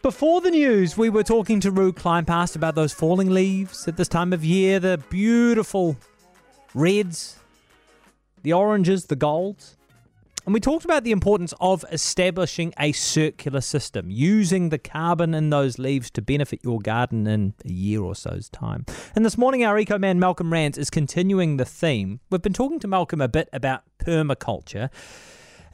Before the news, we were talking to Ruud Kleinpaste about those falling leaves at this time of year, the beautiful reds, the oranges, the golds. And we talked about the importance of establishing a circular system, using the carbon in those leaves to benefit your garden in a year or so's time. And this morning, our eco man Malcolm Rands is continuing the theme. We've been talking to Malcolm a bit about permaculture.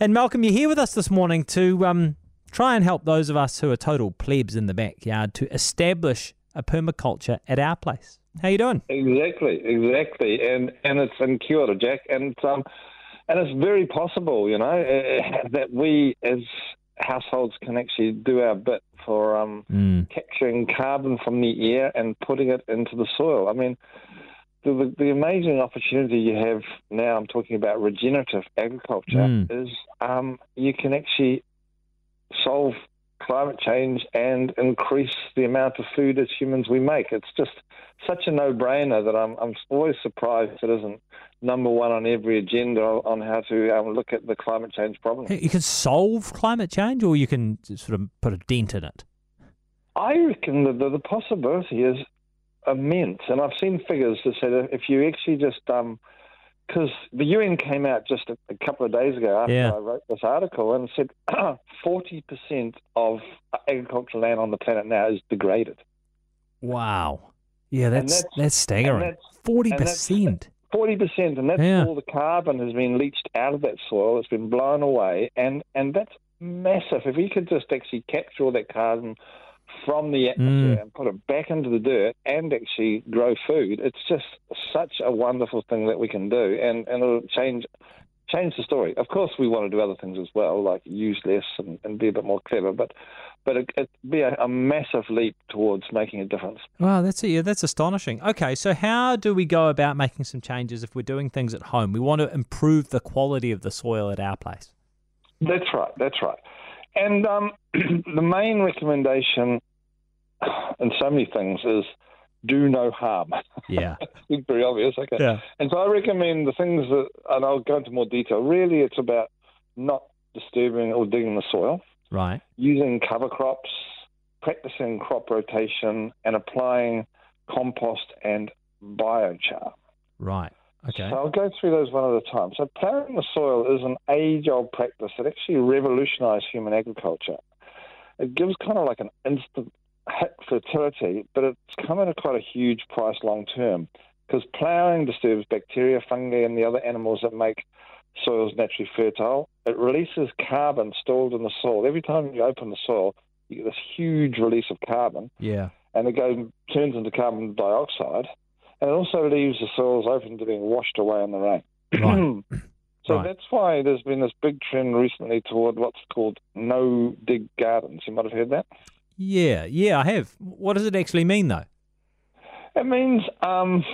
And Malcolm, you're here with us this morning to um, try and help those of us who are total plebs in the backyard to establish a permaculture at our place. How you doing? Exactly, exactly, and and it's in Kia ora, Jack, and um, and it's very possible, you know, uh, that we as households can actually do our bit for um, Mm. capturing carbon from the air and putting it into the soil. I mean, the, the, the amazing opportunity you have now, I'm talking about regenerative agriculture, Mm. is um, you can actually solve climate change and increase the amount of food as humans we make. It's just such a no-brainer that I'm, I'm always surprised it isn't number one on every agenda on how to um, look at the climate change problem. You can solve climate change, or you can sort of put a dent in it. I reckon that the, the possibility is immense, and I've seen figures that say that if you actually just because the UN came out just a, a couple of days ago after Yeah. I wrote this article and said forty percent of agricultural land on the planet now is degraded. Wow. Yeah, that's that's, that's- staggering. that's- Forty and that's- percent. Forty percent, and that's Yeah. all the carbon has been leached out of that soil. It's been blown away, and and that's massive. If we could just actually capture all that carbon from the atmosphere Mm. and put it back into the dirt and actually grow food, it's just such a wonderful thing that we can do, and and it'll change change the story. Of course, we want to do other things as well, like use less and, and be a bit more clever, but but it, it'd be a, a massive leap towards making a difference. Wow, that's yeah, that's astonishing. Okay, so how do we go about making some changes if we're doing things at home? We want to improve the quality of the soil at our place. That's right. That's right. And um, the main recommendation in so many things is do no harm. Yeah. it's very obvious. Okay. yeah. And so I recommend the things that, and I'll go into more detail. Really, it's about not disturbing or digging the soil, Right. using cover crops, practicing crop rotation, and applying compost and biochar. Right. Okay. So I'll go through those one at a time. So ploughing the soil is an age-old practice that actually revolutionised human agriculture. It gives kind of like an instant hit fertility, but it's come at a quite a huge price long term because ploughing disturbs bacteria, fungi, and the other animals that make soils naturally fertile. It releases carbon stored in the soil. Every time you open the soil, you get this huge release of carbon yeah. and it goes turns into carbon dioxide, and it also leaves the soils open to being washed away in the rain. Right. so Right. that's why there's been this big trend recently toward what's called no dig gardens. You might have heard that. Yeah. Yeah, I have. What does it actually mean though? It means um,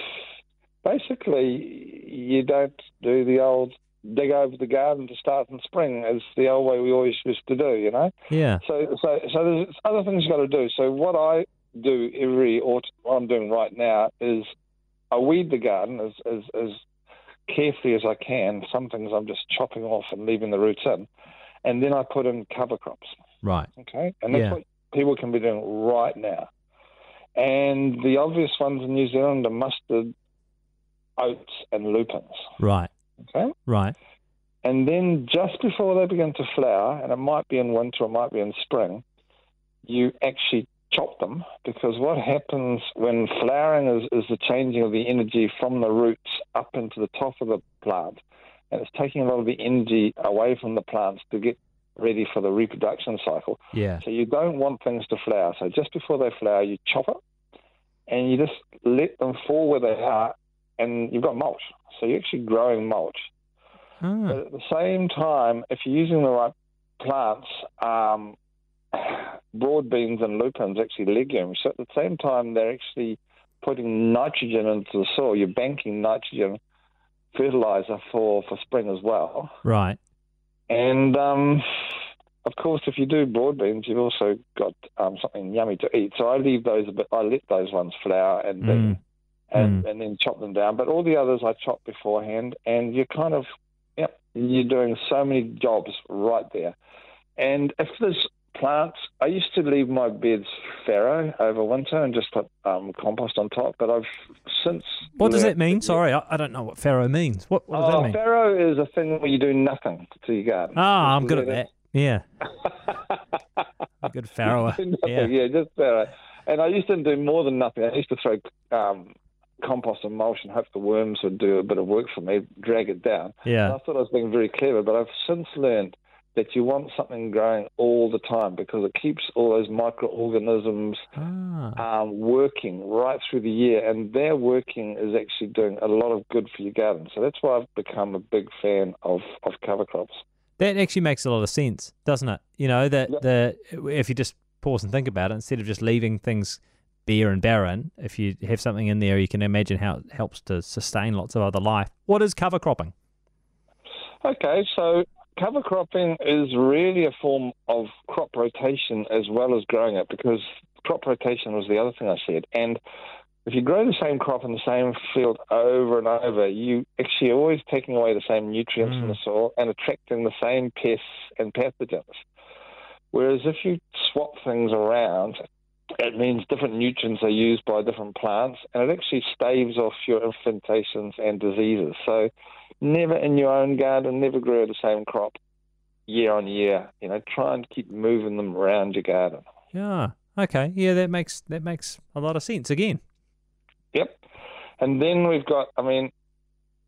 basically you don't do the old dig over the garden to start in spring as the old way we always used to do. You know. Yeah. So, so, so there's other things you've got to do. So, what I do every autumn, what I'm doing right now is I weed the garden as, as, as carefully as I can. Some things I'm just chopping off and leaving the roots in, and then I put in cover crops. Right. Okay, and that's Yeah. what people can be doing right now. And the obvious ones in New Zealand are mustard, oats, and lupins. Right. Okay. Right. And then just before they begin to flower, and it might be in winter, it might be in spring, you actually chop them because what happens when flowering is, is the changing of the energy from the roots up into the top of the plant. And it's taking a lot of the energy away from the plants to get ready for the reproduction cycle. Yeah. So you don't want things to flower. So just before they flower, you chop it and you just let them fall where they are, and you've got mulch. So you're actually growing mulch. Ah. But at the same time, if you're using the right plants, um, broad beans and lupins actually legumes. So at the same time, they're actually putting nitrogen into the soil. You're banking nitrogen fertilizer for, for spring as well. Right. And um, of course, if you do broad beans, you've also got um, something yummy to eat. So I leave those a bit. I let those ones flower and then Mm. and, and then chop them down. But all the others I chop beforehand, and you're kind of, yep, you're doing so many jobs right there. And if there's plants. I used to leave my beds farrow over winter and just put um, compost on top, but I've since. What does that mean? Sorry, I, I don't know what farrow means. What, what does oh, that mean? farrow is a thing where you do nothing to your garden. Ah, I'm good at that. Yeah. Good farrower. nothing, Yeah. yeah, just farrow. And I used to do more than nothing. I used to throw um, compost and mulch and hope the worms would do a bit of work for me, drag it down. And Yeah. I thought I was being very clever, but I've since learned that you want something growing all the time because it keeps all those microorganisms Ah. um, working right through the year, and their working is actually doing a lot of good for your garden. So that's why I've become a big fan of, of cover crops. That actually makes a lot of sense, doesn't it? You know that Yep. the if you just pause and think about it, instead of just leaving things bare and barren, if you have something in there, you can imagine how it helps to sustain lots of other life. What is cover cropping? Okay, so cover cropping is really a form of crop rotation as well as growing it because crop rotation was the other thing I said. And if you grow the same crop in the same field over and over, you actually are always taking away the same nutrients Mm. from the soil and attracting the same pests and pathogens. Whereas if you swap things around, it means different nutrients are used by different plants and it actually staves off your infestations and diseases. So never in your own garden, never grow the same crop year on year. You know, try and keep moving them around your garden. Yeah. Okay. Yeah, that makes that makes a lot of sense. Again. Yep. And then we've got, I mean,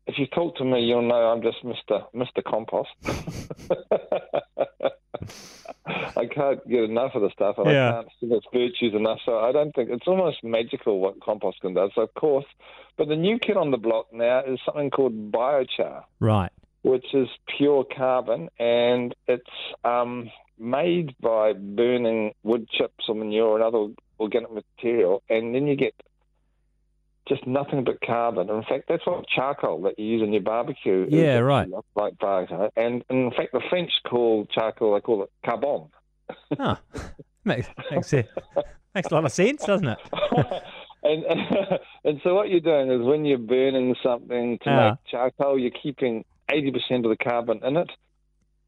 if you talk to me, you'll know I'm just Mr. Mr. Compost. I can't get enough of the stuff, and Yeah. I can't see its virtues enough. So I don't think it's almost magical what compost can do. So of course, but the new kid on the block now is something called biochar. Right. which is pure carbon, and it's um, made by burning wood chips or manure and other organic material, and then you get just nothing but carbon. In fact, that's what charcoal that you use in your barbecue. Yeah, right. Like biochar, and and in fact, the French call charcoal they call it carbon. Oh, makes makes it makes a lot of sense, doesn't it? and and so what you're doing is when you're burning something to Yeah. make charcoal, you're keeping eighty percent of the carbon in it,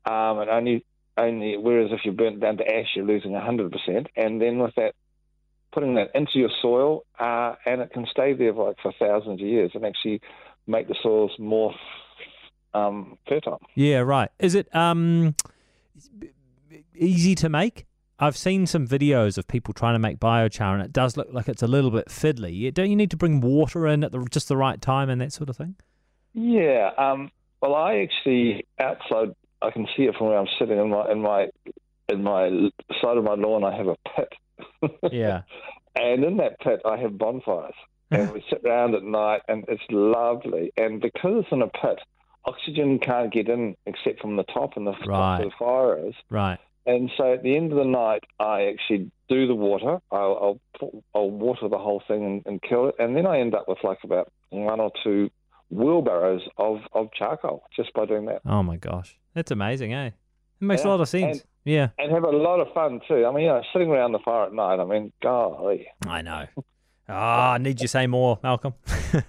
um, and only only whereas if you burn it down to ash, you're losing hundred percent. And then with that, putting that into your soil, uh, and it can stay there for like for thousands of years and actually make the soils more um, fertile. Yeah. Right. Is it um easy to make? I've seen some videos of people trying to make biochar, and it does look like it's a little bit fiddly. Don't you need to bring water in at the, just the right time and that sort of thing? Yeah. Um, well, I actually outside. I can see it from where I'm sitting in my in my in my side of my lawn. I have a pit, Yeah. and in that pit I have bonfires, and we sit around at night, and it's lovely. And because it's in a pit, oxygen can't get in except from the top, and the top Right. the fire is. Right. And so at the end of the night, I actually do the water. I'll, I'll, I'll water the whole thing and, and kill it. And then I end up with like about one or two wheelbarrows of, of charcoal just by doing that. Oh my gosh, that's amazing, eh? It makes a lot of sense. and- yeah, And have a lot of fun too. I mean, you know, sitting around the fire at night, I mean, golly. I know. Ah, I need you to say more, Malcolm.